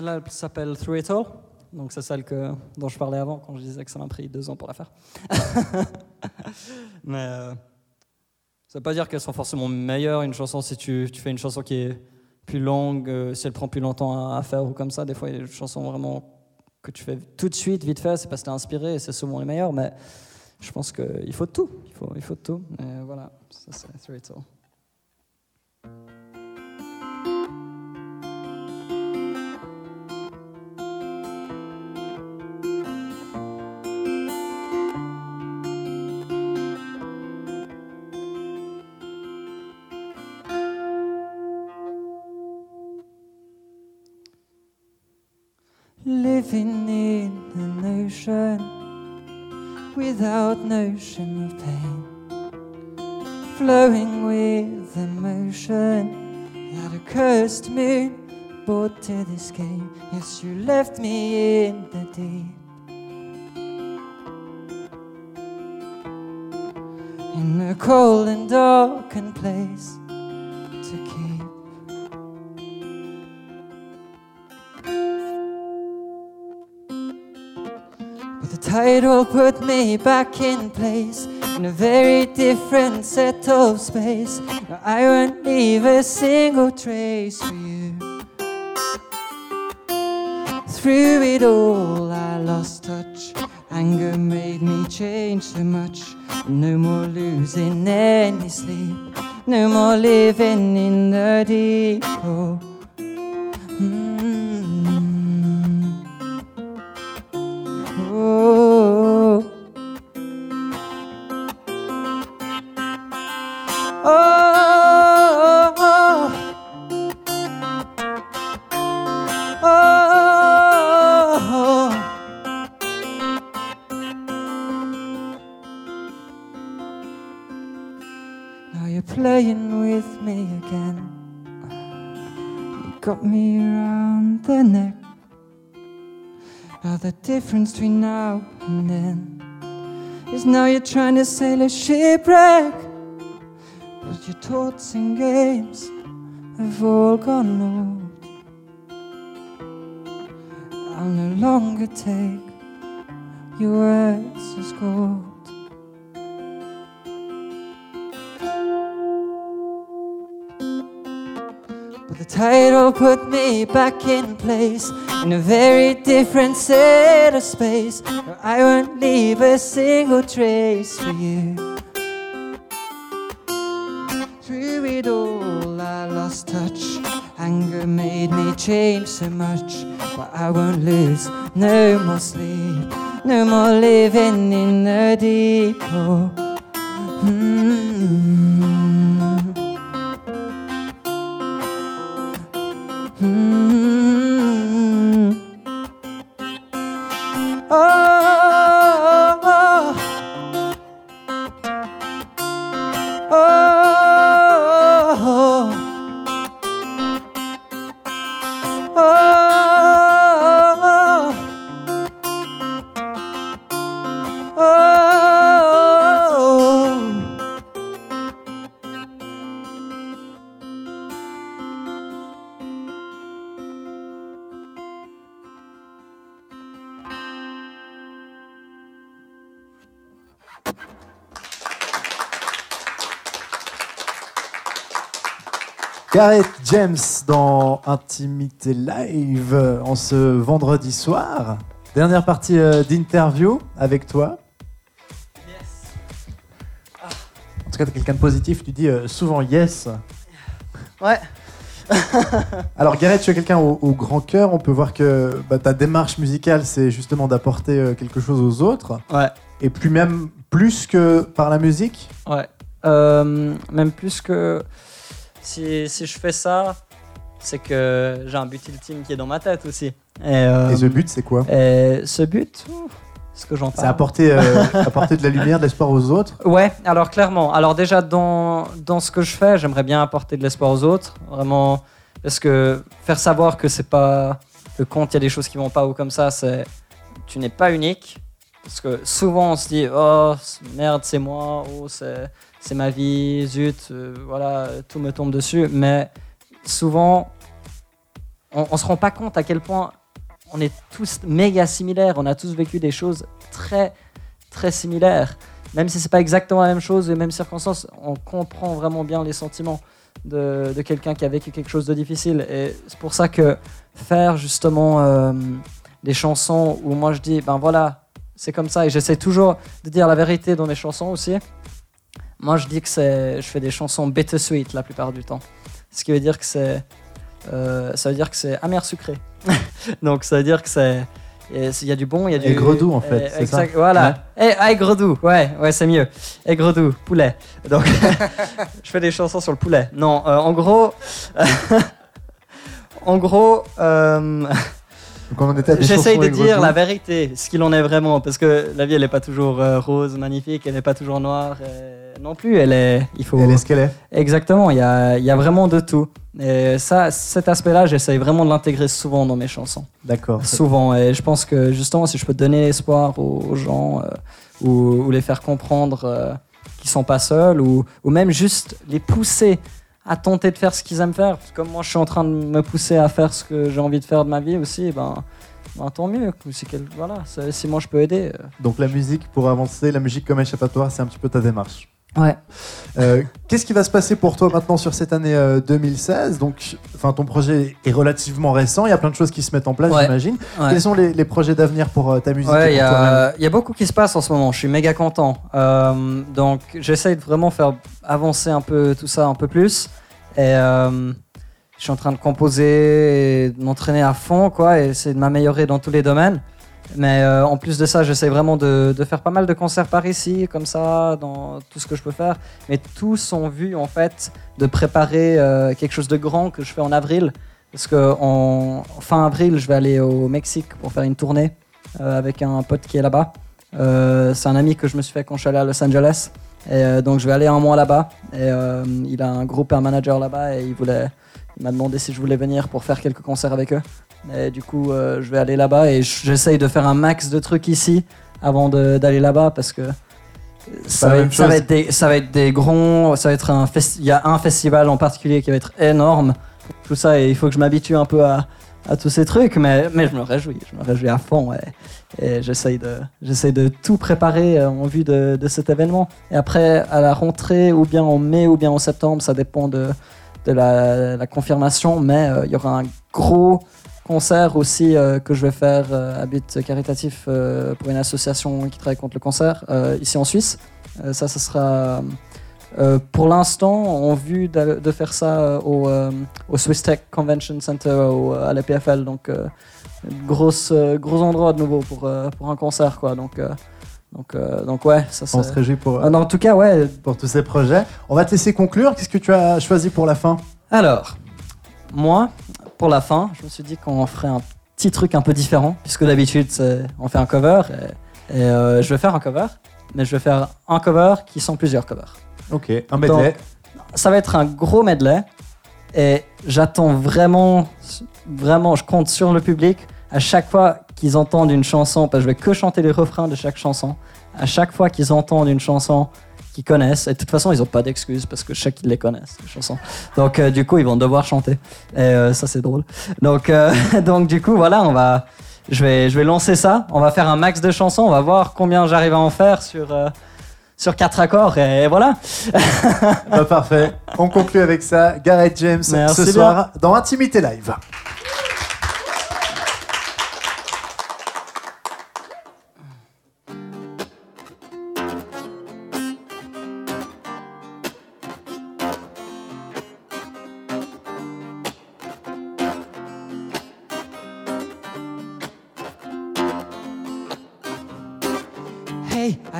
Celle-là elle s'appelle Through It All. Donc c'est celle que, dont je parlais avant quand je disais que ça m'a pris deux ans pour la faire. Mais euh, ça veut pas dire qu'elles sont forcément meilleures, une chanson, si tu, fais une chanson qui est plus longue, euh, si elle prend plus longtemps à, faire ou comme ça. Des fois, il y a des chansons vraiment que tu fais tout de suite, vite fait, c'est parce que t'es inspiré et c'est souvent les meilleures. Mais je pense qu'il faut tout. Il faut, il faut tout. Et voilà, ça c'est Through It All. Back in place in a very different set of space. I won't leave a single trace for you. Through it all, I lost touch. Anger made me change so much. No more losing any sleep. No more living in the deep. Playing with me again. You got me around the neck. Now the difference between now and then is now you're trying to sail a shipwreck. But your thoughts and games have all gone old. I'll no longer take your words as gold. Will put me back in place in a very different set of space. I won't leave a single trace for you. Through it all, I lost touch. Anger made me change so much, but I won't lose no more sleep, no more living in the deep. Oh. Mm. Mm. Gareth James dans Intimité Live euh, en ce vendredi soir. Dernière partie euh, d'interview avec toi. En tout cas, t'es quelqu'un de positif, tu dis euh, souvent yes. Ouais. Alors Gareth, tu es quelqu'un au, au grand cœur, on peut voir que bah, ta démarche musicale, c'est justement d'apporter quelque chose aux autres, Ouais. et plus même plus que par la musique. Ouais. Euh, même plus que si, si je fais ça, c'est que j'ai un but ultime qui est dans ma tête aussi. Et, euh, Et ce but, c'est quoi et ce but, ouf, ce que j'en C'est apporter, euh, apporter de la lumière, de l'espoir aux autres. Ouais, alors clairement. Alors déjà, dans, dans ce que je fais, j'aimerais bien apporter de l'espoir aux autres. Vraiment, parce que faire savoir que c'est pas... que quand il y a des choses qui vont pas ou comme ça, c'est... Tu n'es pas unique. Parce que souvent, on se dit, oh, merde, c'est moi, oh, c'est, c'est ma vie, zut, euh, voilà, tout me tombe dessus. Mais souvent, on, on se rend pas compte à quel point on est tous méga similaires. On a tous vécu des choses très, très similaires même si c'est pas exactement la même chose, les mêmes circonstances, on comprend vraiment bien les sentiments de, de quelqu'un qui a vécu quelque chose de difficile. Et c'est pour ça que faire justement euh, des chansons où moi je dis, ben voilà, c'est comme ça, et j'essaie toujours de dire la vérité dans mes chansons aussi. Moi je dis que c'est, je fais des chansons bittersweet la plupart du temps. Ce qui veut dire que c'est, euh, ça veut dire que c'est amer sucré. Donc ça veut dire que c'est, et il y a du bon, il y a du Aigre-doux, en fait, c'est ça Voilà. Et aigre-doux, ouais, ouais, c'est mieux. Aigre-doux, poulet. Donc, je fais des chansons sur le poulet. Non, euh, en gros, en gros, euh, j'essaye de dire la vérité, ce qu'il en est vraiment, parce que la vie, elle n'est pas toujours euh, rose, magnifique, elle n'est pas toujours noire. Non plus, elle est. Il faut. Elle est ce qu'elle est. Exactement, il y a, y a vraiment de tout. Et ça, cet aspect-là, j'essaye vraiment de l'intégrer souvent dans mes chansons. D'accord. Souvent, et je pense que justement, si je peux donner espoir aux, aux gens euh, ou, ou les faire comprendre euh, qu'ils sont pas seuls ou, ou même juste les pousser à tenter de faire ce qu'ils aiment faire. Comme moi, je suis en train de me pousser à faire ce que j'ai envie de faire de ma vie aussi, ben, ben, tant mieux. Quel- voilà, si moi je peux aider. euh. Donc la musique pour avancer, la musique comme échappatoire, c'est un petit peu ta démarche. Ouais. Euh, Qu'est-ce qui va se passer pour toi maintenant sur cette année euh, 2016 Donc, enfin, ton projet est relativement récent. Il y a plein de choses qui se mettent en place, Ouais. j'imagine. Ouais. Quels sont les, les projets d'avenir pour euh, ta musique il y, a- beaucoup qui se passe en ce moment. Je suis méga content. Euh, donc, j'essaye de vraiment faire avancer un peu tout ça un peu plus. Et euh, je suis en train de composer et de m'entraîner à fond, quoi, et essayer de m'améliorer dans tous les domaines. Mais euh, en plus de ça, j'essaie vraiment de, faire pas mal de concerts par ici, comme ça, dans tout ce que je peux faire. Mais tous ont vu, en fait, de préparer euh, quelque chose de grand que je fais en avril. Parce que en fin avril, je vais aller au Mexique pour faire une tournée euh, avec un pote qui est là-bas. C'est un ami que je me suis fait quand je suis allé à Los Angeles. Et donc je vais aller un mois là-bas. Et il a un groupe et un manager là-bas et il voulait, il m'a demandé si je voulais venir pour faire quelques concerts avec eux. Du coup, euh, je vais aller là-bas et j'essaye de faire un max de trucs ici avant d'aller là-bas parce que ça va, être, ça, va chose. être des, ça va être des grands. Ça va être un Il y a un festival en particulier qui va être énorme. Tout ça et il faut que je m'habitue un peu à, à tous ces trucs, mais, mais je me réjouis, je me réjouis à fond et, et j'essaye de, de tout préparer euh, en vue de, de cet événement. Et après, à la rentrée, ou bien en mai, ou bien en septembre, ça dépend de, de la, la confirmation, mais euh, il y aura un gros concert aussi euh, que je vais faire euh, à but caritatif euh, pour une association qui travaille contre le cancer euh, ici en Suisse. Euh, ça, ça sera euh, pour l'instant en vue de, de faire ça au, euh, au Swiss Tech Convention Center au- à la PFL. Donc, euh, grosse, euh, gros endroit de nouveau pour, euh, pour un concert. Quoi. Donc, euh, donc, euh, donc, ouais, ça On se réjouit pour, euh, Ah non, en tout cas, ouais. pour tous ces projets. On va te laisser conclure. Qu'est-ce que tu as choisi pour la fin? Alors, moi, pour la fin, je me suis dit qu'on ferait un petit truc un peu différent, puisque d'habitude, on fait un cover, et, et, euh, je vais faire un cover, mais je vais faire un cover qui sont plusieurs covers. Ok, un medley. Ça va être un gros medley, et j'attends vraiment, vraiment, je compte sur le public, à chaque fois qu'ils entendent une chanson, parce que je vais que chanter les refrains de chaque chanson, à chaque fois qu'ils entendent une chanson qu'ils connaissent, et de toute façon, ils n'ont pas d'excuses, parce que je sais qu'ils les connaissent, les chansons. Donc, euh, du coup, ils vont devoir chanter. Et euh, ça, c'est drôle. Donc, euh, donc, du coup, voilà, on va, je vais, je vais lancer ça. On va faire un max de chansons. On va voir combien j'arrive à en faire sur, sur quatre accords et voilà. Bah, parfait. On conclut avec ça. Gareth James Merci ce bien. soir dans Intimité Live.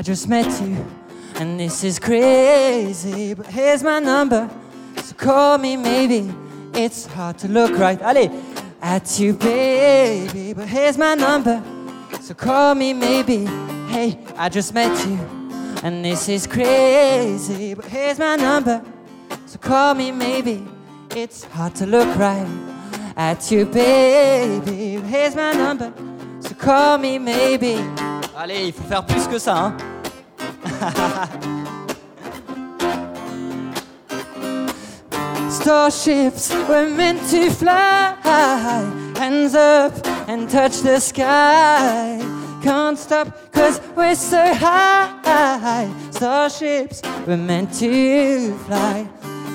I just met you, and this is crazy. But here's my number, so call me maybe. It's hard to look right, allez, at you, baby. But here's my number, so call me maybe. Hey, I just met you, and this is crazy. But here's my number, so call me maybe. It's hard to look right at you, baby. Here's my number, so call me maybe. Allez, il faut faire plus que ça. Hein. Starships were meant to fly, hands up and touch the sky. Can't stop cause we're so high. Starships were meant to fly.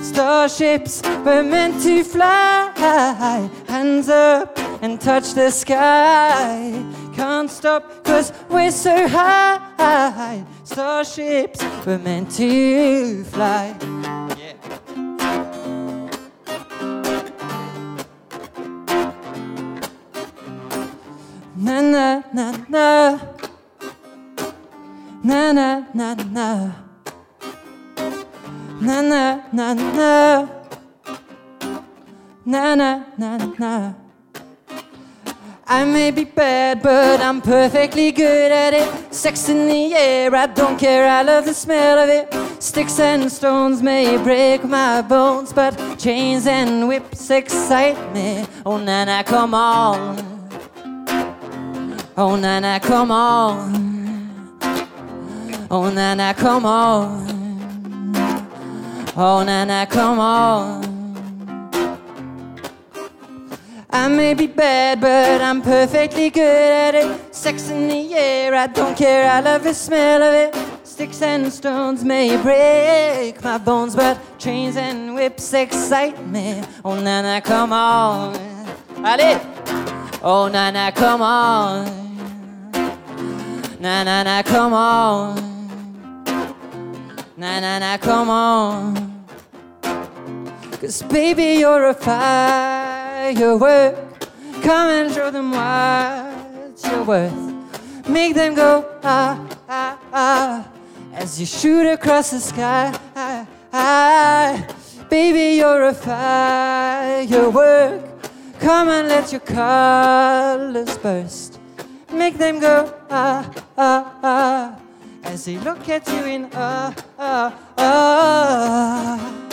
Starships were meant to fly, hands up and touch the sky. Can't stop cause we're so high. Starships were meant to fly. Na na na na. Na na na na. Na na na na. Na na na na. I may be bad, but I'm perfectly good at it. Sex in the air, I don't care, I love the smell of it. Sticks and stones may break my bones, but chains and whips excite me. Oh, Nana, come on. Oh, Nana, come on. Oh, Nana, come on. Oh, Nana, come on. I may be bad, but I'm perfectly good at it. Sex in the air, I don't care, I love the smell of it. Sticks and stones may break my bones, but chains and whips excite me. Oh, Nana, come on. Allez! Oh, Nana, come on. Na na na, come on. Na na na, come on. Cause baby, you're a firework. Come and show them what you're worth. Make them go ah ah ah as you shoot across the sky. Ah, ah. Baby, you're a firework. Come and let your colors burst. Make them go ah ah ah as they look at you in ah ah ah.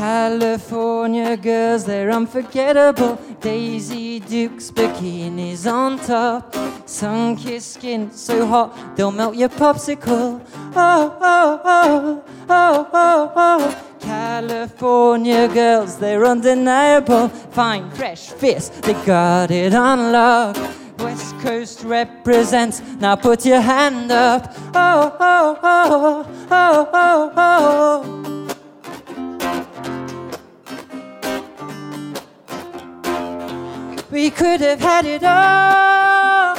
California girls, they're unforgettable. Daisy Dukes, bikinis on top. Sun kissed skin so hot, they'll melt your popsicle. Oh, oh, oh, oh, oh, oh. California girls, they're undeniable. Fine, fresh, fierce, they got it on lock. West Coast represents, now put your hand up. Oh, oh, oh, oh, oh, oh. We could have had it all,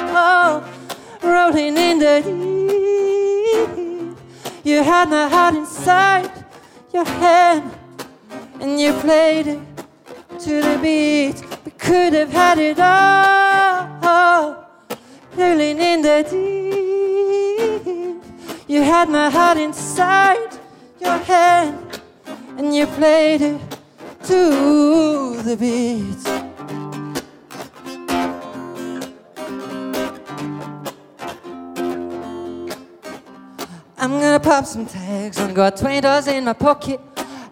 rolling in the deep. You had my heart inside your hand, and you played it to the beat. We could have had it all, rolling in the deep. You had my heart inside your hand, and you played it to the beat. Pop some tags. Only got twenty dollars in my pocket.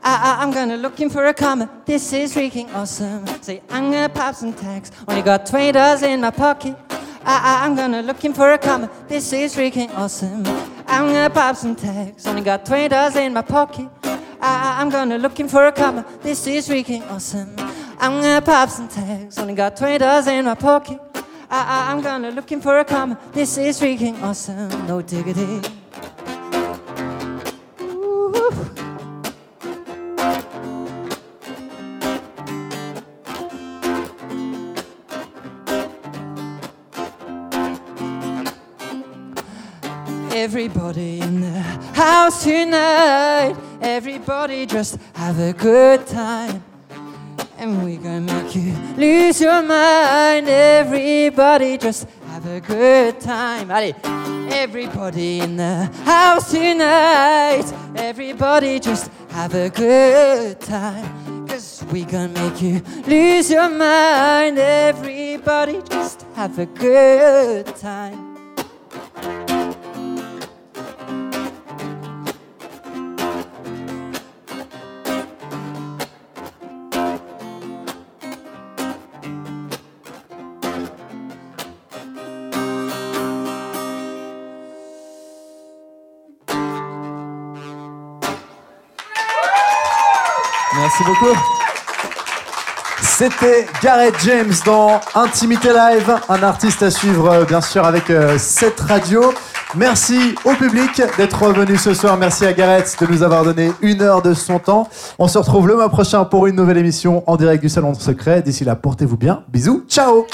I, I, I'm gonna looking for a comma. This is freaking awesome. Say I'm gonna pop some tags. Only got twenty dollars in my pocket. I, I, I'm gonna looking for a comma. This is freaking awesome. I'm gonna pop some tags. Only got twenty dollars in my pocket. I, I, I'm gonna looking for a comma. This is freaking awesome. I'm gonna pop some tags. Only got twenty dollars in my pocket. I, I, I'm gonna looking for a comma. This is freaking awesome. No diggity. Everybody in the house tonight. Everybody just have a good time. And we gonna make you lose your mind. Everybody just have a good time. Allez. Everybody in the house tonight. Everybody just have a good time. Cause we gonna make you lose your mind. Everybody just have a good time. Beaucoup. C'était Gareth James dans Intimité Live, un artiste à suivre euh, bien sûr avec euh, cette radio. Merci au public d'être revenu ce soir. Merci à Gareth de nous avoir donné une heure de son temps. On se retrouve le mois prochain pour une nouvelle émission en direct du Salon Secret. D'ici là, portez-vous bien. Bisous. Ciao